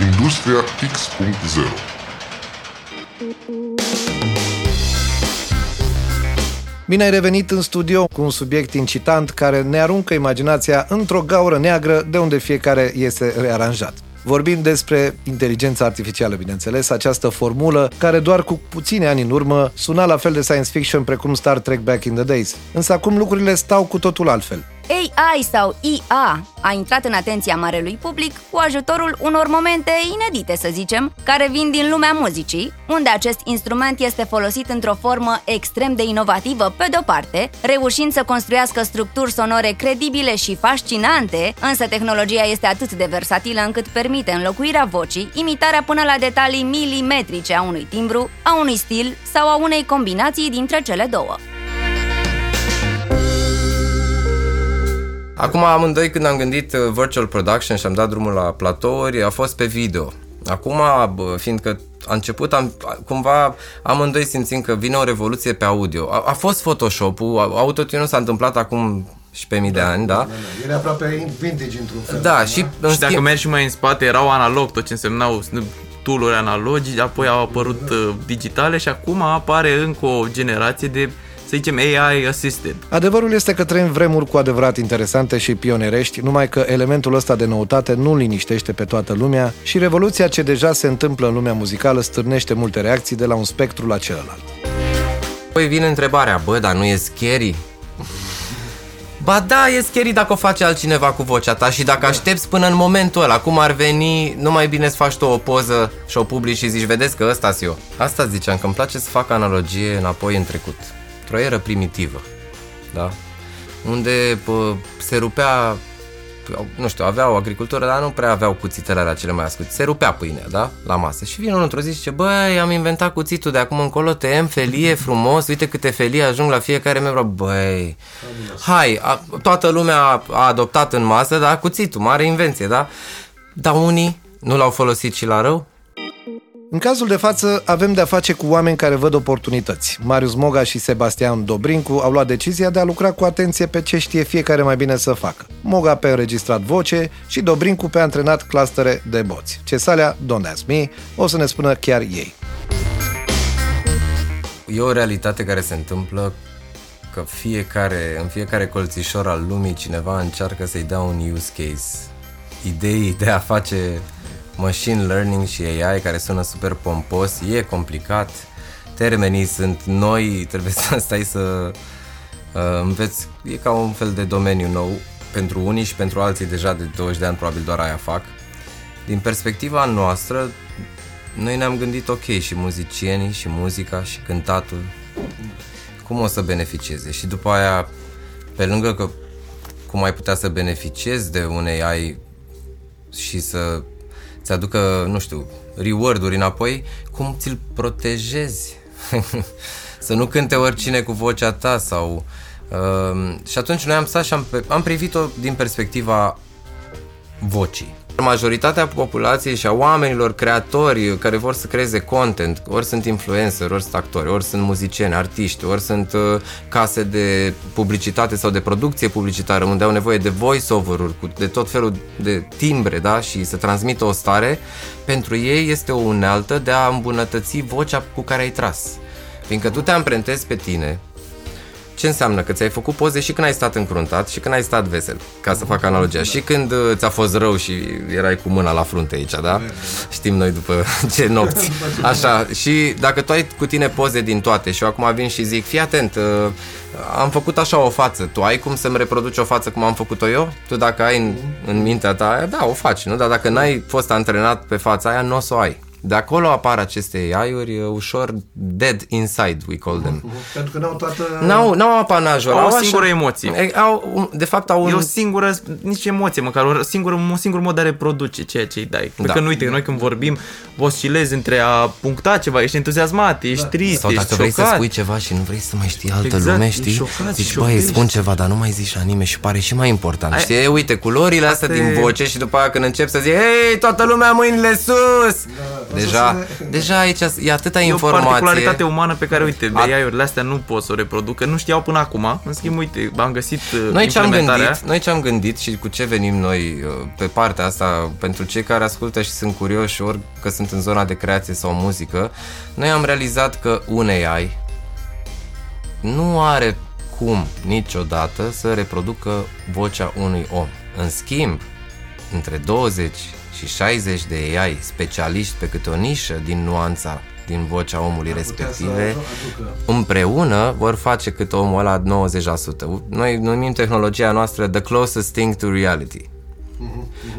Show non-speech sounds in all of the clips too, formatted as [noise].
Industria X.0 Bine ai revenit în studio cu un subiect incitant care ne aruncă imaginația într-o gaură neagră de unde fiecare este rearanjat. Vorbim despre inteligența artificială, bineînțeles, această formulă care doar cu puține ani în urmă suna la fel de science fiction precum Star Trek Back in the Days. Însă acum lucrurile stau cu totul altfel. AI sau IA a intrat în atenția marelui public cu ajutorul unor momente inedite, să zicem, care vin din lumea muzicii, unde acest instrument este folosit într-o formă extrem de inovativă pe de-o parte, reușind să construiască structuri sonore credibile și fascinante, însă tehnologia este atât de versatilă încât permite înlocuirea vocii, imitarea până la detalii milimetrice a unui timbru, a unui stil sau a unei combinații dintre cele două. Acum amândoi când am gândit uh, virtual production și am dat drumul la platouri, a fost pe video. Acum, fiindcă a început, am, cumva amândoi simțim că vine o revoluție pe audio. A, a fost Photoshop-ul, autotune s-a întâmplat acum și pe mii da, de ani, da? da, da, da. Era aproape vintage într-un fel. Da, și, și schimb... dacă mergi și mai în spate, erau analog, tot ce însemnau tool analogi, apoi au apărut uh, digitale și acum apare încă o generație de să zicem, AI assisted. Adevărul este că trăim vremuri cu adevărat interesante și pionerești, numai că elementul ăsta de noutate nu liniștește pe toată lumea și revoluția ce deja se întâmplă în lumea muzicală stârnește multe reacții de la un spectru la celălalt. Păi vine întrebarea, bă, dar nu e scary? Ba da, e scary dacă o face altcineva cu vocea ta și dacă aștepți până în momentul ăla, cum ar veni, nu mai bine să faci tu o poză și o publici și zici, vedeți că ăsta eu. Asta ziceam, că îmi place să fac analogie înapoi în trecut într-o eră primitivă, da? unde pă, se rupea, nu știu, aveau agricultură, dar nu prea aveau cuțitele la cele mai ascuțite. Se rupea pâinea, da? La masă. Și vine unul într-o zi și zice, băi, am inventat cuțitul de acum încolo, tăiem felie frumos, uite câte felii ajung la fiecare membru. Băi, hai, a, toată lumea a, a adoptat în masă, da? Cuțitul, mare invenție, da? Dar unii nu l-au folosit și la rău? În cazul de față avem de-a face cu oameni care văd oportunități. Marius Moga și Sebastian Dobrincu au luat decizia de a lucra cu atenție pe ce știe fiecare mai bine să facă. Moga pe înregistrat voce și Dobrincu pe antrenat clustere de boți. Cesalea, don't ask me, o să ne spună chiar ei. E o realitate care se întâmplă că fiecare, în fiecare colțișor al lumii cineva încearcă să-i dea un use case. Idei de a face machine learning și AI care sună super pompos, e complicat, termenii sunt noi, trebuie să [laughs] stai să uh, înveți, e ca un fel de domeniu nou. Pentru unii și pentru alții deja de 20 de ani probabil doar aia fac. Din perspectiva noastră, noi ne-am gândit ok și muzicienii și muzica și cântatul. Cum o să beneficieze? Și după aia pe lângă că cum ai putea să beneficiezi de un AI și să ți aducă, nu știu, reward-uri înapoi, cum ți-l protejezi? [laughs] să nu cânte oricine cu vocea ta sau... Uh, și atunci noi am stat și am, am privit-o din perspectiva vocii. Majoritatea populației și a oamenilor creatori care vor să creeze content, ori sunt influencer, ori sunt actori, ori sunt muzicieni, artiști, ori sunt uh, case de publicitate sau de producție publicitară unde au nevoie de voice-over-uri, de tot felul de timbre, da, și să transmită o stare, pentru ei este o unealtă de a îmbunătăți vocea cu care ai tras. Fiindcă tu te amprentezi pe tine, ce înseamnă? Că ți-ai făcut poze și când ai stat încruntat și când ai stat vesel, ca să fac analogia. Și când uh, ți-a fost rău și erai cu mâna la frunte aici, da? Știm noi după [laughs] ce nopți. [laughs] Așa, și dacă tu ai cu tine poze din toate și eu acum vin și zic, fii atent, uh, am făcut așa o față, tu ai cum să-mi reproduci o față cum am făcut-o eu? Tu dacă ai în, în mintea ta aia, da, o faci, nu? Dar dacă n-ai fost antrenat pe fața aia, nu o să o ai. De acolo apar aceste AI-uri ușor dead inside, we call them. Uh-huh. Pentru că n-au toată... N-au, n-au apanajul. Au, au o singură așa, emoție. Au, de fapt au un... E o singură, nici emoție măcar, o singură, un singur mod de a reproduce ceea ce îi dai. Da. Că nu uite, noi când vorbim, oscilezi între a puncta ceva, ești entuziasmat, ești da. trist, Sau dacă ești vrei șocat. să spui ceva și nu vrei să mai știi altă Exact, lume, ești știi? șocat, Zici, și băi, șochești. spun ceva, dar nu mai zici anime și pare și mai important. Ai- Știi, e, uite, culorile astea Asta din e- voce și după aia când încep să zici, hei, toată lumea mâinile sus! Deja, deja aici e atâta E o informație. particularitate umană pe care, uite, A- AI-urile astea nu pot să o reproducă, nu știau până acum. În schimb, uite, am găsit uh, Noi ce am implementarea. gândit, noi ce am gândit și cu ce venim noi uh, pe partea asta, pentru cei care ascultă și sunt curioși, ori că sunt în zona de creație sau muzică, noi am realizat că un AI nu are cum niciodată să reproducă vocea unui om. În schimb, între 20 și 60 de AI specialiști pe câte o nișă din nuanța din vocea omului respective, împreună vor face cât omul ăla 90%. Noi numim tehnologia noastră the closest thing to reality.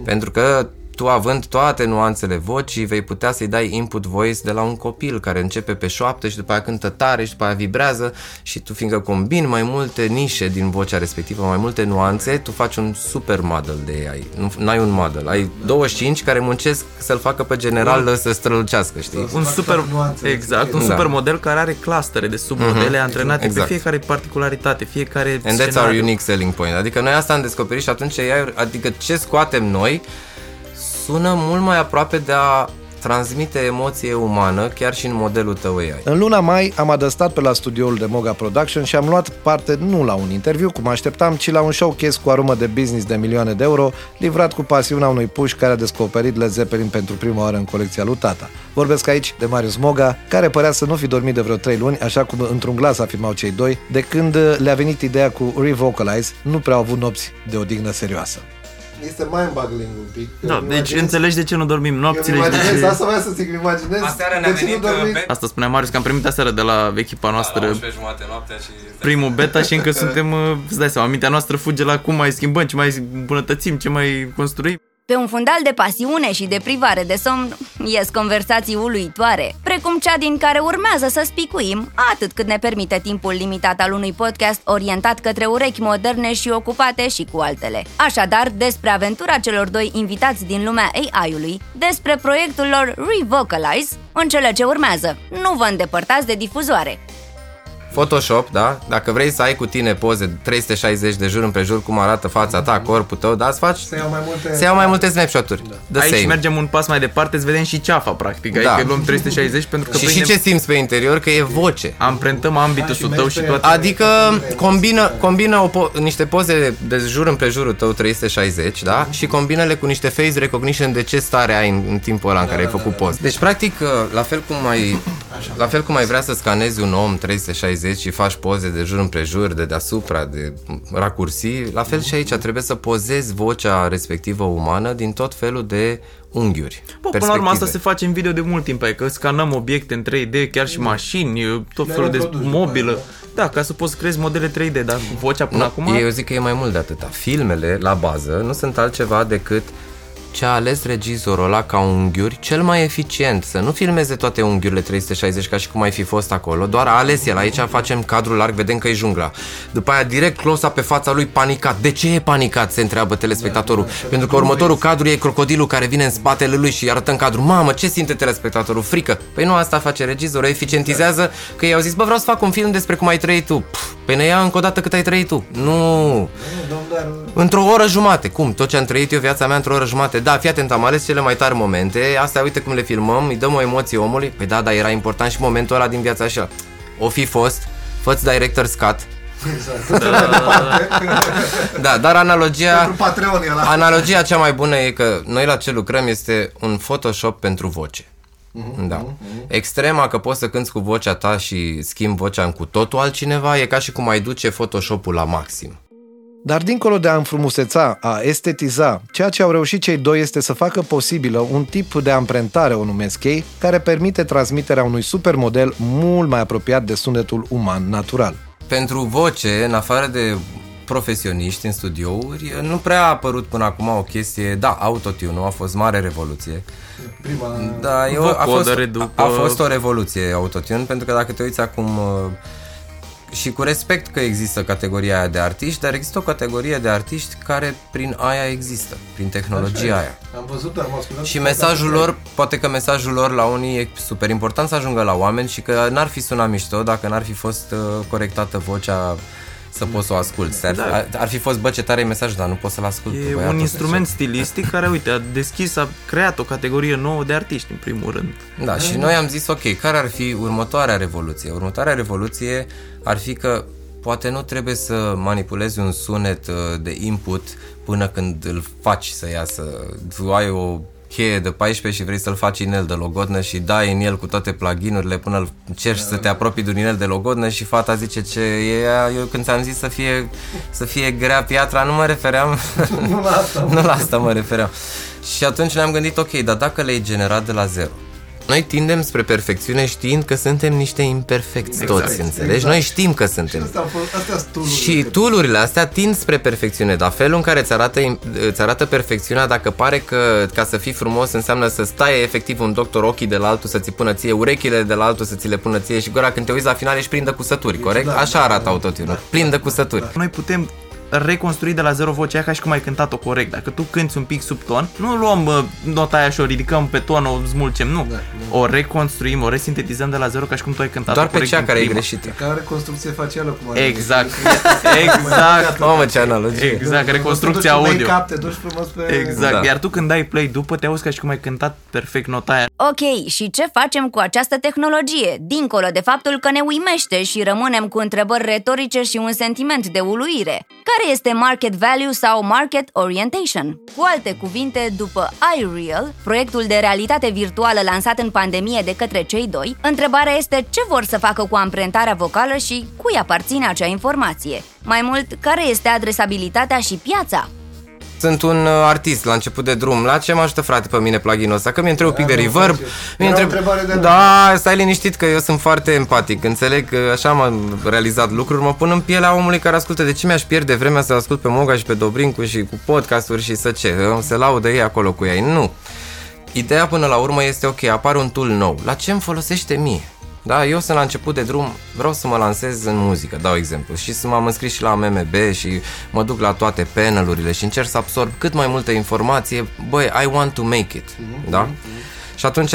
Pentru că tu având toate nuanțele vocii, vei putea să-i dai input voice de la un copil care începe pe șoaptă și după aia cântă tare și după aia vibrează și tu fiindcă combini mai multe nișe din vocea respectivă, mai multe nuanțe, tu faci un super model de AI. Nu ai un model, ai 25 care muncesc să-l facă pe general să strălucească, știi? un super, exact, un Da. super model care are clustere de submodele antrenate exact. pe fiecare particularitate, fiecare And that's our scenariu. unique selling point. Adică noi asta am descoperit și atunci AI, adică ce scoatem noi sună mult mai aproape de a transmite emoție umană chiar și în modelul tău AI. În luna mai am adăstat pe la studioul de Moga Production și am luat parte nu la un interviu, cum așteptam, ci la un showcase cu aromă de business de milioane de euro, livrat cu pasiunea unui puș care a descoperit Led Zeppelin pentru prima oară în colecția lui tata. Vorbesc aici de Marius Moga, care părea să nu fi dormit de vreo 3 luni, așa cum într-un glas afirmau cei doi, de când le-a venit ideea cu Revocalize, nu prea au avut nopți de odihnă serioasă. Este mind-boggling un pic. Da, deci înțelegi de ce nu dormim nopțile și de ce... asta voiam să zic, îmi imaginez. Aseară ne-a venit uh, be- Asta spunea Marius că am primit aseară de la echipa noastră jumate noaptea și... primul beta și încă suntem, uh, îți dai seama, mintea noastră fuge la cum mai schimbăm, ce mai îmbunătățim, ce mai construim. Pe un fundal de pasiune și de privare de somn ies conversații uluitoare, precum cea din care urmează să spicuim, atât cât ne permite timpul limitat al unui podcast orientat către urechi moderne și ocupate și cu altele. Așadar, despre aventura celor doi invitați din lumea AI-ului, despre proiectul lor Revocalize, în cele ce urmează. Nu vă îndepărtați de difuzoare. Photoshop, da? Dacă vrei să ai cu tine poze 360 de jur împrejur cum arată fața ta, corpul tău, da, să faci Se iau mai multe... se iau mai multe snapshot-uri. The Aici same. mergem un pas mai departe, îți vedem și ceafa, practic. Da. Adică luăm 360 pentru că Și și prindem, ce simți pe interior? Că e voce. amprentăm ambitusul tău și toate. Adică combină, combină o po- niște poze de jur împrejurul tău 360, da? Și combină-le cu niște face recognition de ce stare ai în, în timpul ăla în care ai făcut poze. Deci, practic, la fel cum ai la fel cum ai vrea să scanezi un om 360 și faci poze de jur împrejur, de deasupra, de racursii, la fel și aici trebuie să pozezi vocea respectivă umană din tot felul de unghiuri. Bă, până la urmă asta perspective. se face în video de mult timp, că scanăm obiecte în 3D, chiar și mașini, tot felul de mobilă. Da, ca să poți creezi modele 3D, dar cu vocea până Nu, acum... Eu zic că e mai mult de atâta. Filmele, la bază, nu sunt altceva decât ce a ales regizorul ăla ca unghiuri cel mai eficient. Să nu filmeze toate unghiurile 360 ca și cum ai fi fost acolo, doar a ales el. Aici facem cadrul larg, vedem că e jungla. După aia direct close pe fața lui panicat. De ce e panicat? Se întreabă telespectatorul. Pentru că următorul cadru e crocodilul care vine în spatele lui și arată în cadru. Mamă, ce simte telespectatorul? Frică. Păi nu asta face regizorul, eficientizează că i-au zis, bă, vreau să fac un film despre cum ai trăit tu. Pf, Păi ne ia încă o dată cât ai trăit tu. Nu. Într-o oră jumate. Cum? Tot ce am trăit eu viața mea într-o oră jumate. Da, fii atent, am ales cele mai tari momente. Asta uite cum le filmăm, îi dăm o emoție omului. Păi da, dar era important și momentul ăla din viața așa. O fi fost, fă-ți director's cut. da, dar analogia... Patreon e la... Analogia cea mai bună e că noi la ce lucrăm este un Photoshop pentru voce. Da. Extrema că poți să cânti cu vocea ta și schimbi vocea în cu totul altcineva e ca și cum ai duce Photoshop-ul la maxim. Dar dincolo de a înfrumuseța, a estetiza, ceea ce au reușit cei doi este să facă posibilă un tip de amprentare, o numesc ei, care permite transmiterea unui supermodel mult mai apropiat de sunetul uman natural. Pentru voce, în afară de profesioniști în studiouri, nu prea a apărut până acum o chestie, da, autotune a fost mare revoluție. Prima... Da, eu, a, Vocodă, fost, a, reducă- a fost o revoluție autotune, pentru că dacă te uiți acum uh, și cu respect că există categoria aia de artiști, dar există o categorie de artiști care prin aia există, prin tehnologia aia. Am văzut, am ascultat. Și mesajul lor, poate că mesajul lor la unii e super important să ajungă la oameni și că n-ar fi sunat mișto dacă n-ar fi fost uh, corectată vocea să poți să o asculti. Ar, Da. ar, ar fi fost bă ce tare e mesajul, dar nu poți să-l ascult. E băiatul un ăsta. instrument stilistic care, uite, a deschis, a creat o categorie nouă de artiști, în primul rând. Da, și noi am zis, ok, care ar fi următoarea revoluție? Următoarea revoluție ar fi că poate nu trebuie să manipulezi un sunet uh, de input până când îl faci să iasă. Tu ai o cheie de 14 și vrei să-l faci inel de logodnă și dai în el cu toate pluginurile până îl cerci să te apropii de un inel de logodnă și fata zice ce e ea. Eu când ți-am zis să fie, să fie grea piatra, nu mă refeream [laughs] Nu la asta. [laughs] nu la asta mă refeream. Și atunci ne-am gândit, ok, dar dacă le-ai generat de la zero, noi tindem spre perfecțiune știind că suntem niște imperfecți exact, toți, înțelegi? exact. Noi știm că suntem. Asta, a fost- astea sunt tool-urile Și care- tool-urile astea tind spre perfecțiune, dar felul în care îți arată, îți arată perfecțiunea, dacă pare că ca să fii frumos înseamnă să stai efectiv un doctor ochii de la altul să ți pună ție, urechile de la altul să ți le pună ție și gura când te uiți la final ești plin de cusături, corect? da, Așa da, arată da, autotune, plin de cusături. Noi putem reconstrui de la zero vocea ca și cum ai cântat-o corect. Dacă tu cânti un pic sub ton, nu luăm uh, nota aia și o ridicăm pe ton, o smulcem, nu. Da, O reconstruim, o resintetizăm de la zero ca și cum tu ai cântat-o Doar pe corect cea din care e prima. greșită. Ca reconstrucție facială, cum ar [laughs] Exact. exact. Mamă, ce analogie. Exact, reconstrucția Te duci în audio. make-up, te duci frumos pe... Exact, Da. iar tu când dai play după te auzi ca și cum ai cântat perfect nota aia. Ok, și ce facem cu această tehnologie? Dincolo de faptul că ne uimește și rămânem cu întrebări retorice și un sentiment de uluire. Care este market value sau market orientation? Cu alte cuvinte, după iReal, proiectul de realitate virtuală lansat în pandemie de către cei doi, întrebarea este ce vor să facă cu amprentarea vocală și cui aparține acea informație. Mai mult, care este adresabilitatea și piața? Sunt un uh, artist la început de drum. La ce mă ajută frate pe mine pluginul ăsta? Că mi întreb un pic de nu, reverb. face. mi Era o întrebare de Da, stai liniștit că eu sunt foarte empatic. Înțeleg că așa am realizat lucruri. Mă pun în pielea omului care ascultă. De ce mi-aș pierde vremea să ascult pe Moga și pe Dobrincu și cu podcasturi și să ce? Se laudă ei acolo cu ei. Nu. Ideea până la urmă este ok, apare un tool nou. La ce îmi folosește mie? Da, eu sunt la început de drum, vreau să mă lansez în muzică, dau exemplu, și să m-am înscris și la MMB și mă duc la toate panelurile și încerc să absorb cât mai multă informație. Băi, I want to make it, da? Și atunci,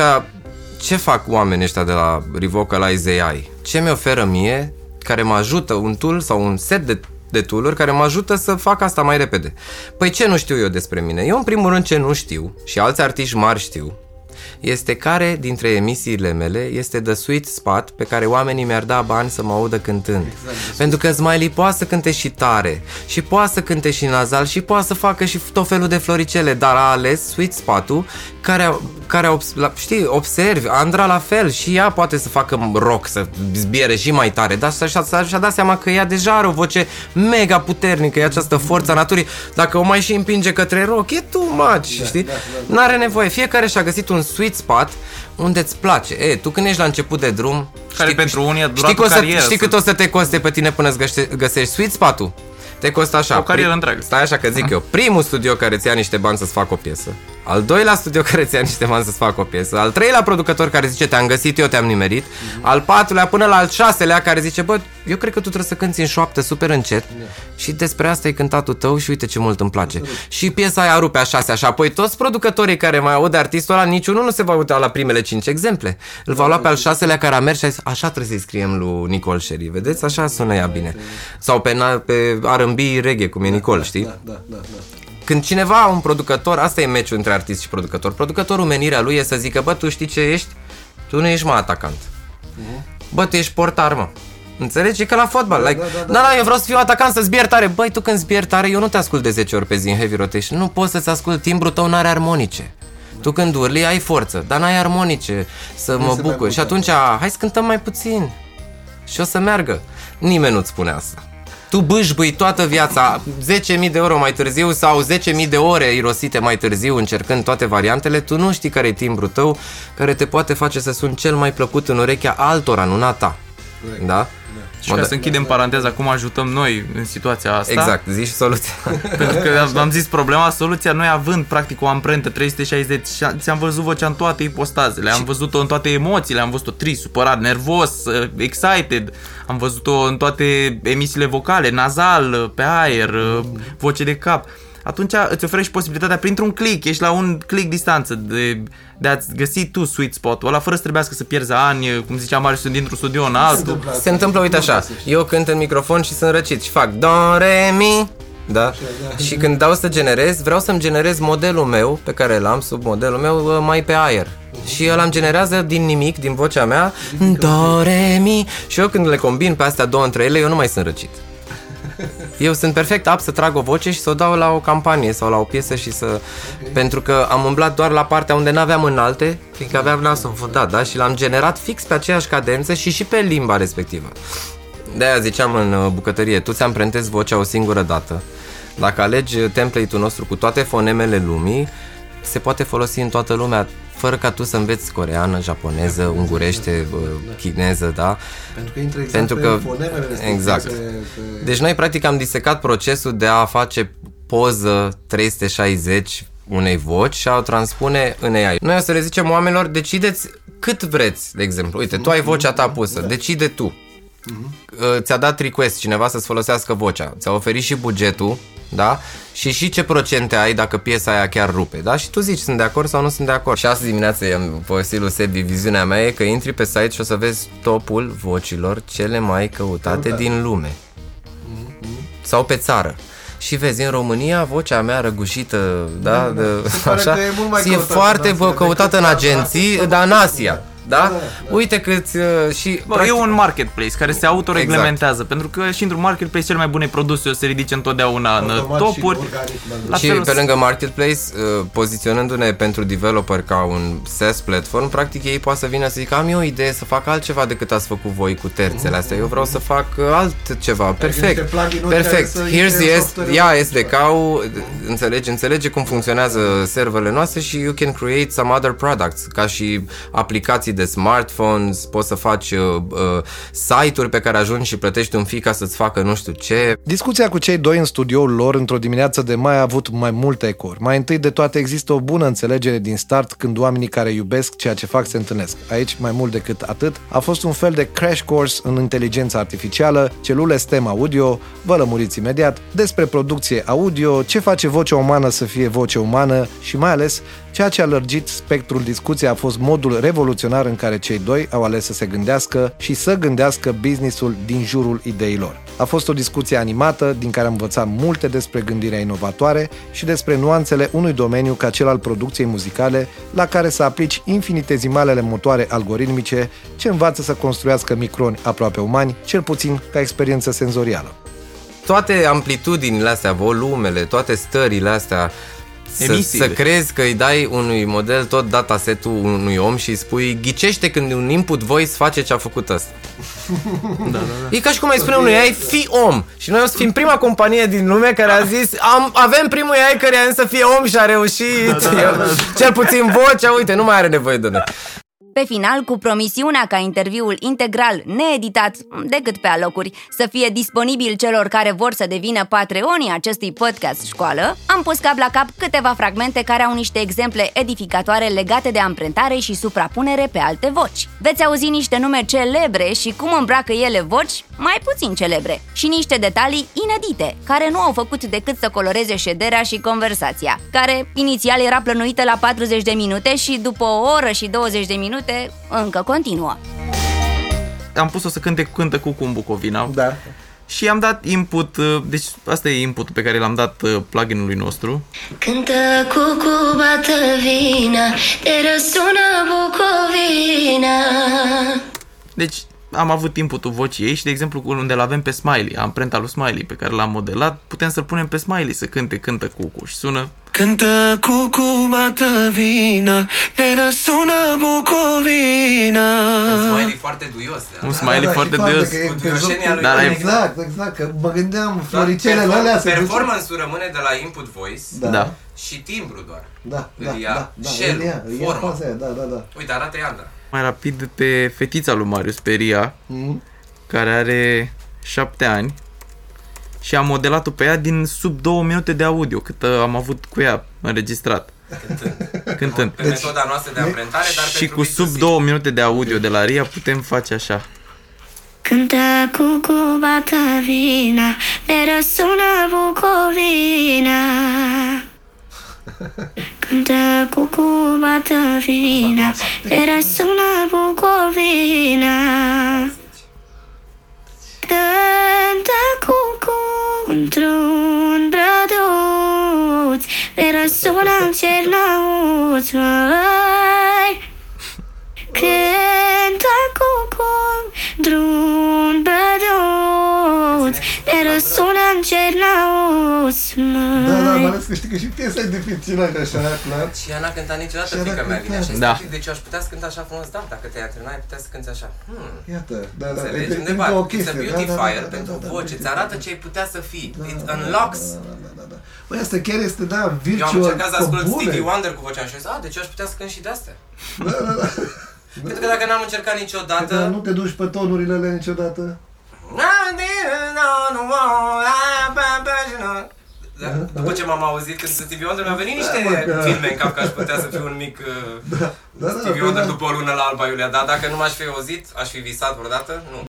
ce fac oamenii ăștia de la Revocalize AI? Ce mi oferă mie care mă ajută, un tool sau un set de de tool care mă ajută să fac asta mai repede. Păi ce nu știu eu despre mine? Eu în primul rând ce nu știu și alți artiști mari știu este care dintre emisiile mele este the sweet spot pe care oamenii mi-ar da bani să mă audă cântând. Pentru că Smiley poate să cânte și tare și poate să cânte și nazal și poate să facă și tot felul de floricele, dar a ales sweet spot-ul care, care obs- la- știi, observi, Andra la fel și ea poate să facă rock, să zbiere și mai tare, dar și-a, și-a, și-a dat seama că ea deja are o voce mega puternică, e această forță a naturii. Dacă o mai și împinge către rock, e too much, știi? N-are nevoie. Fiecare și-a găsit un sweet spot unde îți place. E, tu când ești la început de drum... Care pentru unii a durat știi, că o o să, carieră știi să- cât o să te coste pe tine până îți găsești, găsești sweet spot-ul? Te costă așa. O carieră Pri- întreagă. Stai așa că zic eu. Primul studio care ți ia niște bani să-ți facă o piesă. Al doilea studio [laughs] care ți ia niște bani să-ți facă o piesă. Al treilea producător care zice te-am găsit, eu te-am nimerit. Al patrulea până la al șaselea care zice bă, eu cred că tu trebuie să cânti în șoaptă super încet. Și despre asta e cântatul tău și uite ce mult îmi place. Și piesa aia rupe a șasea și apoi toți producătorii care mai aud de artistul ăla, niciunul nu se va uita la primele cinci exemple. Îl va lua pe al șaselea care a mers și a zis, așa trebuie să-i scriem lui Nicol Sherry. Vedeți? Așa sună ea bine. Sau pe, na- pe R&B reggae, cum e Nicol, știi? Da, da, da, da. Când cineva, un producător, asta e meciul între artist și producător. Producătorul, menirea lui e să zică, bă, tu știi ce ești? Tu nu ești mă atacant. Bă, tu ești portar, mă. Înțelegi? E ca la fotbal. Like, da, da, da, eu vreau să fiu atacant, să zbier tare. Băi, tu când zbier tare, eu nu te ascult de 10 ori pe zi în heavy rotation. Nu poți să-ți ascult, timbrul tău n-are armonice. Tu când urli ai forță, dar n-ai armonice să mă să mai bucur. Și mult, atunci, hai să cântăm mai puțin. Și o să meargă. Nimeni nu-ți spune asta. Tu bâșbâi toată viața 10.000 de euro mai târziu sau 10.000 de ore irosite mai târziu încercând toate variantele, tu nu știi care e timbrul tău care te poate face să suni cel mai plăcut în urechea altora, nu a ta. Da? Și Mă, ca da- să închidem paranteza, cum ajutăm noi în situația asta. Exact, zici soluția. [laughs] Pentru că am- am zis problema, soluția, noi având practic o amprentă 360, și a- ți-am văzut vocea în toate ipostazele, am văzut-o în toate emoțiile, am văzut-o trist, supărat, nervos, uh, excited, am văzut-o în toate emisiile vocale, nazal, uh, pe aer, uh, voce de cap. Atunci îți oferă și posibilitatea printr-un click, ești la un click distanță de, de a-ți găsi tu sweet spot-ul ăla fără să trebuiască să pierzi ani, cum zicea Marius, dintr-un studio în altul. Se întâmplă, uite așa, eu cânt în microfon și sunt răcit și fac do, re, mi, da? Și când dau să generez, vreau să-mi generez modelul meu, pe care l-am sub modelul meu, uh, mai pe aer. Și el îmi generează din nimic, din vocea mea, do, re, mi. Și eu când le combin pe astea două între ele, eu nu mai sunt răcit. Eu sunt perfect apт să trag o voce și să o dau la o campanie sau la o piesă și să... Pentru că am umblat doar la partea unde n-aveam înalte, fiindcă aveam nasul înfundat, da? Și l-am generat fix pe aceeași cadență și și pe limba respectivă. De-aia ziceam în uh, bucătărie, tu ți amprentezi vocea o singură dată. Dacă alegi template-ul nostru cu toate fonemele lumii, se poate folosi în toată lumea fără ca tu să înveți coreană, japoneză, ungurește, uh, chineză, da? Pentru că intră exact Pentru pe că- fonemele respective, exact. pe- pe- Deci noi practic am disecat procesul de a face poză 360 unei voci și a o transpune în AI. Noi o să le zicem oamenilor, decideți cât vreți, de exemplu. Uite, tu ai vocea ta pusă, decide tu. Uh, Ți-a dat request cineva să-ți folosească vocea, ți-a oferit și bugetul, da? Și și ce procente ai dacă piesa aia chiar rupe, da? Și tu zici, sunt de acord sau nu sunt de acord. Și astăzi dimineață i-am povestit lui Sebi, viziunea mea e că intri pe site și o să vezi topul vocilor cele mai căutate din lume sau pe țară. Și vezi, în România, vocea mea răgușită, da, de, pare așa, că e mult mai e căutată foarte în Asia bă, căutată decât în la agenții, Asia. dar în Asia, da? Uite câți, uh, și... Bă, e un marketplace care se autoreglementează, Exact. pentru că și într-un marketplace cele mai bune produse o să se ridice întotdeauna în Automat și topuri. organic, da. La și fel o pe să- lângă Marketplace, uh, poziționându-ne pentru developer ca un SaaS platform, practic ei poate să vină să zică am eu o idee să fac altceva decât ați făcut voi cu terțele astea. Eu vreau să fac uh, altceva. niște Perfect. plugin-uri care Perfect. să Here's intre the în S, software-ul ia vostru. SDK-ul, înțelege, înțelege cum funcționează serverele noastre și you can create some other products, ca și aplicații de smartphones, poți să faci uh, uh, site-uri pe care ajungi și plătești un fee ca să-ți facă nu știu ce. Discuția cu cei doi în studioul lor într-o dimineață de mai a avut mai multe ecouri. Mai întâi de toate există o bună înțelegere din start când oamenii care iubesc ceea ce fac se întâlnesc. Aici, mai mult decât atât, a fost un fel de crash course în inteligența artificială, celule STEM audio, vă lămuriți imediat, despre producție audio, ce face vocea umană să fie voce umană și mai ales Ceea ce a lărgit spectrul discuției a fost modul revoluționar în care cei doi au ales să se gândească și să gândească businessul din jurul ideilor. A fost o discuție animată din care am învățat multe despre gândirea inovatoare și despre nuanțele unui domeniu ca cel al producției muzicale, la care să aplici infinitezimalele motoare algoritmice ce învață să construiască microni aproape umani, cel puțin ca experiență senzorială. toate amplitudinile astea, volumele, toate stările astea, să, Emisiile. să crezi că îi dai unui model tot datasetul unui om și îi spui ghicește când un input voice face ce a făcut ăsta. [laughs] Da, da, da. E ca și cum ai spune unui AI, fi om. Și noi o să fim prima companie din lume care a zis, am, avem primul AI care a să fie om și a reușit. Cel puțin vocea, uite, nu mai are nevoie de noi. Pe final, cu promisiunea ca interviul integral, needitat, decât pe alocuri, să fie disponibil celor care vor să devină patreonii acestui podcast școală, am pus cap la cap câteva fragmente care au niște exemple edificatoare legate de amprentare și suprapunere pe alte voci. Veți auzi niște nume celebre și cum îmbracă ele voci mai puțin celebre și niște detalii inedite, care nu au făcut decât să coloreze șederea și conversația, care inițial era plănuită la 40 de minute și după o oră și 20 de minute încă continuă. Am pus-o să cânte cântă cu cu în Bucovina Da. și am dat input, uh, deci asta e inputul pe care l-am dat uh, pluginului nostru. Cântă cucu, bată vina, te răsună Bucovina. Deci am avut inputul vocii ei și, de exemplu, unde l-avem pe Smiley, amprenta lui Smiley pe care l-am modelat, putem să-l punem pe Smiley să cânte cântă cucu și sună Cântă cucu, bată vina, te răsună Bucovina. Smiley foarte duios. un Smiley foarte Da, și deos. că e Cu pe duioșenia joc- lui Dar ai- Exact, exact, că mă gândeam floricelele alea se duce- Performance-ul rămâne de la input voice Da. Da. și timbru doar. Da, Îl da, ia da, da, shell-ul, îl ia, îl ia forma. faza aia, da, da, da. Uite, arată Iandra. Mai rapid pe fetița lui Marius, pe Ria, Mhm. care are șapte ani și am modelat-o pe ea din sub două minute de audio, cât uh, am avut cu ea înregistrat. Cântând. Pe metoda noastră de amprentare, dar Și pentru cu sub B2C. două minute de audio de la Ria putem face așa. Cântă cucu, bată vina, te răsună Bucovina. Cântă cucu, bată vina Te răsună Bucovina Cântă cucu într-un brăduț Te răsună în Cernăuț, măi Cântă cucu într-un brăduț Te răsună în Cernăuț, măi Da, da, mai ales că știi că și piesa e dificilă, că așa, clar. Și ea n-a cântat niciodată Și ea n-a fica mea, vine cântat. așa, Da. da. deci eu aș putea să cânt așa frumos, da, dacă te-ai antrenat, ai putea să cânti așa. Hmm. Iată, da, da, Înțelegi? e- e Undeva, încă o it's a chestie, da, da, da, beautifier da, pentru da, da, voce, da, îți arată ce ai putea să fii. da, It da, unlocks. Da, da, da, da, da. Băi, asta chiar este, da, Eu am virtual încercat să ascult cobule. Stevie Wonder cu vocea și am zis, a, deci eu aș putea să cânt și de astea. Da, da, da. Pentru că dacă n-am încercat Dar niciodată... nu te duci pe tonurile alea niciodată? Da? După ce m-am auzit când sunt Stevie Wonder, mi-au venit niște Da, mă, că- filme în cap că aș putea să fiu un mic [laughs] uh, Da, da, Stevie păi Wonder da. după o lună la Alba Iulia, dar dacă nu m-aș fi auzit, aș fi visat vreodată? Nu.